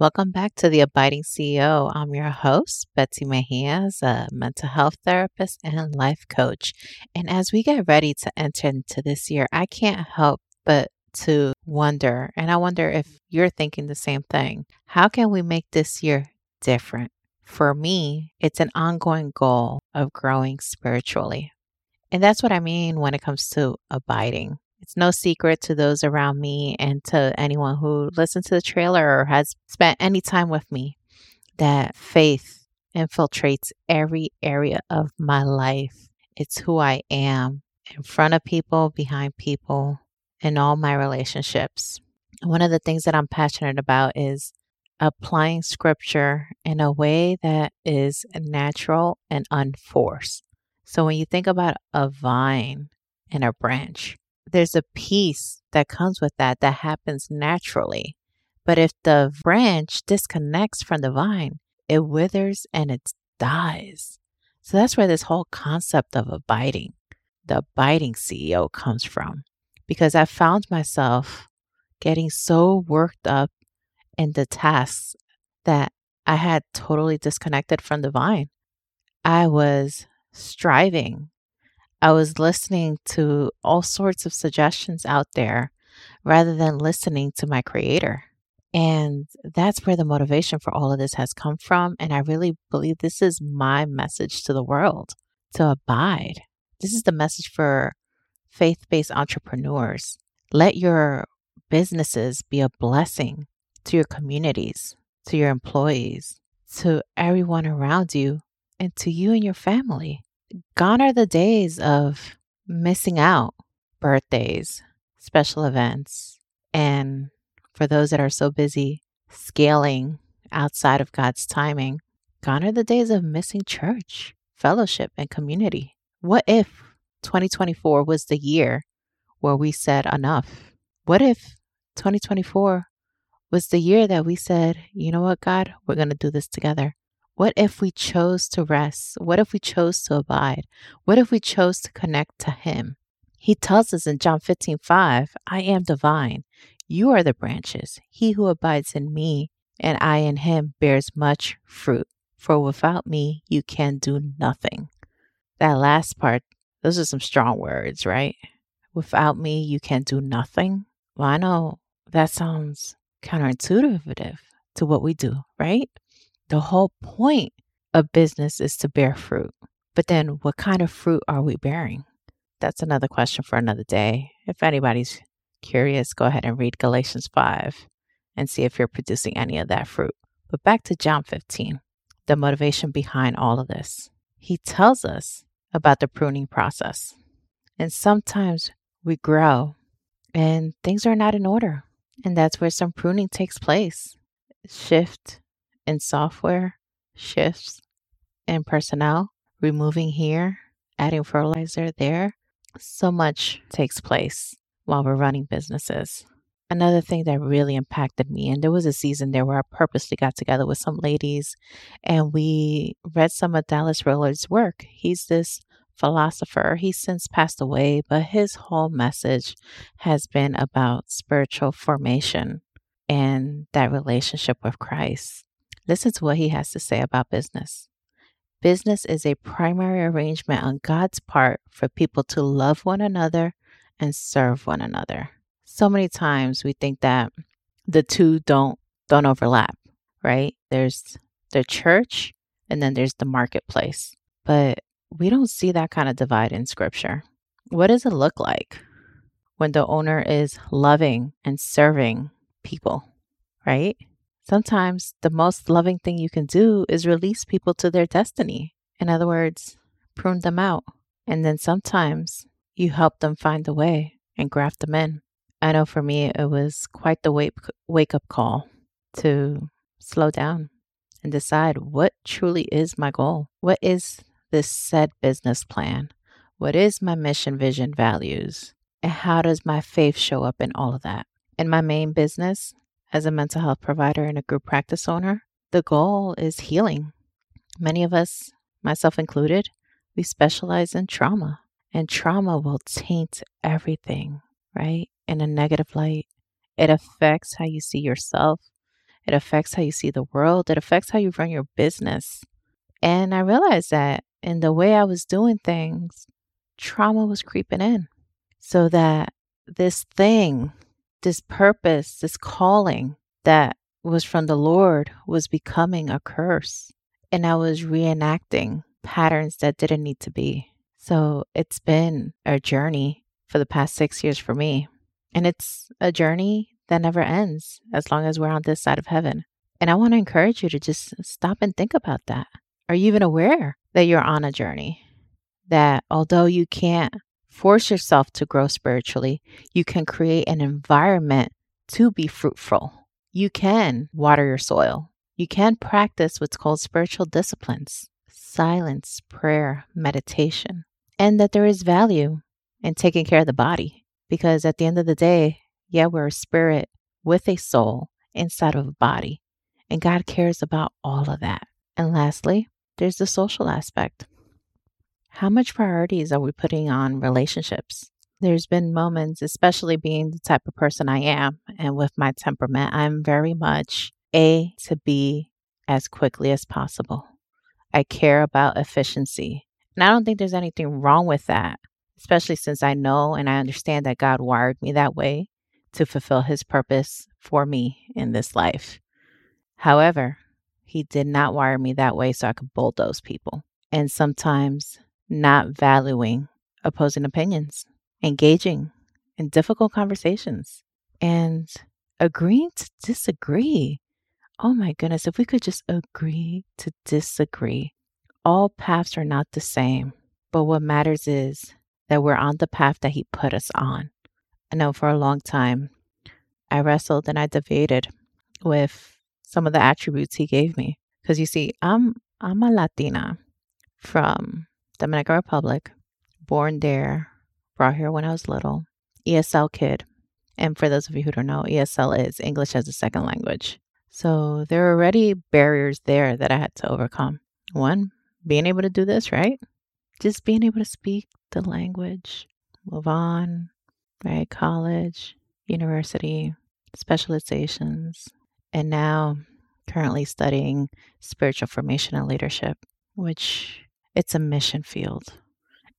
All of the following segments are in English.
Welcome back to the Abiding CEO. I'm your host, Betsy Mejia, a mental health therapist and life coach. And as we get ready to enter into this year, I can't help but to wonder, and I wonder if you're thinking the same thing. How can we make this year different? For me, it's an ongoing goal of growing spiritually. And that's what I mean when it comes to abiding. It's no secret to those around me and to anyone who listens to the trailer or has spent any time with me that faith infiltrates every area of my life. It's who I am in front of people, behind people, in all my relationships. One of the things that I'm passionate about is applying scripture in a way that is natural and unforced. So when you think about a vine and a branch, there's a peace that comes with that that happens naturally. But if the branch disconnects from the vine, it withers and it dies. So that's where this whole concept of abiding, the abiding CEO comes from. Because I found myself getting so worked up in the tasks that I had totally disconnected from the vine. I was striving I was listening to all sorts of suggestions out there rather than listening to my creator. And that's where the motivation for all of this has come from. And I really believe this is my message to the world to abide. This is the message for faith based entrepreneurs. Let your businesses be a blessing to your communities, to your employees, to everyone around you, and to you and your family gone are the days of missing out birthdays, special events, and for those that are so busy scaling outside of God's timing, gone are the days of missing church, fellowship, and community. What if 2024 was the year where we said enough? What if 2024 was the year that we said, you know what, God, we're going to do this together? What if we chose to rest? What if we chose to abide? What if we chose to connect to Him? He tells us in John 15, 5, I am the vine. You are the branches. He who abides in me and I in him bears much fruit. For without me, you can do nothing. That last part, those are some strong words, right? Without me, you can do nothing. Well, I know that sounds counterintuitive to what we do, right? The whole point of business is to bear fruit. But then, what kind of fruit are we bearing? That's another question for another day. If anybody's curious, go ahead and read Galatians 5 and see if you're producing any of that fruit. But back to John 15, the motivation behind all of this. He tells us about the pruning process. And sometimes we grow and things are not in order. And that's where some pruning takes place. Shift in software, shifts and personnel, removing here, adding fertilizer there. So much takes place while we're running businesses. Another thing that really impacted me, and there was a season there where I purposely got together with some ladies and we read some of Dallas Willard's work. He's this philosopher. He's since passed away, but his whole message has been about spiritual formation and that relationship with Christ. Listen to what he has to say about business. Business is a primary arrangement on God's part for people to love one another and serve one another. So many times we think that the two don't don't overlap, right? There's the church and then there's the marketplace. But we don't see that kind of divide in scripture. What does it look like when the owner is loving and serving people, right? Sometimes the most loving thing you can do is release people to their destiny. In other words, prune them out. And then sometimes you help them find the way and graft them in. I know for me, it was quite the wake, wake up call to slow down and decide what truly is my goal. What is this said business plan? What is my mission, vision, values? And how does my faith show up in all of that? In my main business, as a mental health provider and a group practice owner, the goal is healing. Many of us, myself included, we specialize in trauma, and trauma will taint everything, right? In a negative light. It affects how you see yourself, It affects how you see the world. It affects how you run your business. And I realized that in the way I was doing things, trauma was creeping in. So that this thing, this purpose, this calling that was from the Lord was becoming a curse. And I was reenacting patterns that didn't need to be. So it's been a journey for the past six years for me. And it's a journey that never ends as long as we're on this side of heaven. And I want to encourage you to just stop and think about that. Are you even aware that you're on a journey? That although you can't force yourself to grow spiritually, you can create an environment to be fruitful. You can water your soil. You can practice what's called spiritual disciplines silence, prayer, meditation, and that there is value in taking care of the body. Because at the end of the day, yeah, we're a spirit with a soul inside of a body. And God cares about all of that. And lastly, there's the social aspect. How much priorities are we putting on relationships? There's been moments, especially being the type of person I am and with my temperament, I'm very much A to B as quickly as possible. I care about efficiency. And I don't think there's anything wrong with that, especially since I know and I understand that God wired me that way to fulfill his purpose for me in this life. However, he did not wire me that way so I could bulldoze people. And sometimes not valuing opposing opinions, engaging in difficult conversations, and agreeing to disagree. Oh my goodness, if we could just agree to disagree. All paths are not the same, but what matters is that we're on the path that He put us on. I know for a long time, I wrestled and I debated with some of the attributes he gave me. Because you see, I'm I'm a Latina from Dominican Republic, born there, brought here when I was little, ESL kid. And for those of you who don't know, ESL is English as a second language. So there are already barriers there that I had to overcome. One, being able to do this, right? Just being able to speak the language, move on, right? College, university, specializations, and now currently studying spiritual formation and leadership, which it's a mission field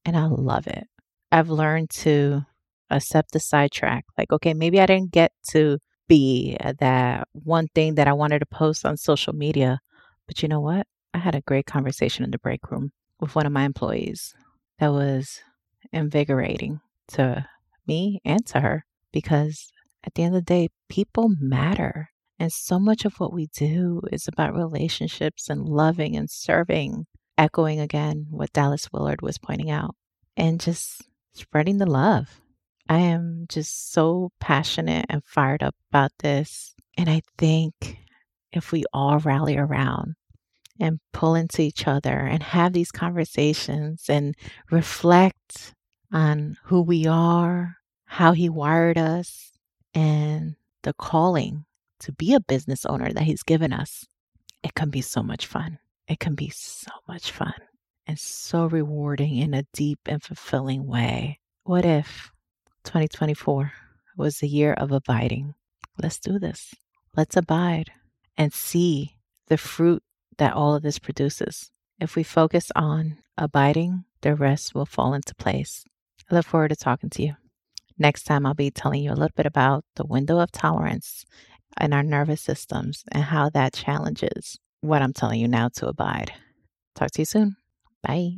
and I love it. I've learned to accept the sidetrack. Like, okay, maybe I didn't get to be uh, that one thing that I wanted to post on social media, but you know what? I had a great conversation in the break room with one of my employees that was invigorating to me and to her because at the end of the day, people matter. And so much of what we do is about relationships and loving and serving, echoing again what Dallas Willard was pointing out, and just spreading the love. I am just so passionate and fired up about this. And I think if we all rally around and pull into each other and have these conversations and reflect on who we are, how He wired us, and the calling to be a business owner that He's given us, it can be so much fun. It can be so much fun and so rewarding in a deep and fulfilling way. What if 2024 was the year of abiding? Let's do this. Let's abide and see the fruit that all of this produces. If we focus on abiding, the rest will fall into place. I look forward to talking to you. Next time, I'll be telling you a little bit about the window of tolerance in our nervous systems and how that challenges what I'm telling you now to abide. Talk to you soon. Bye.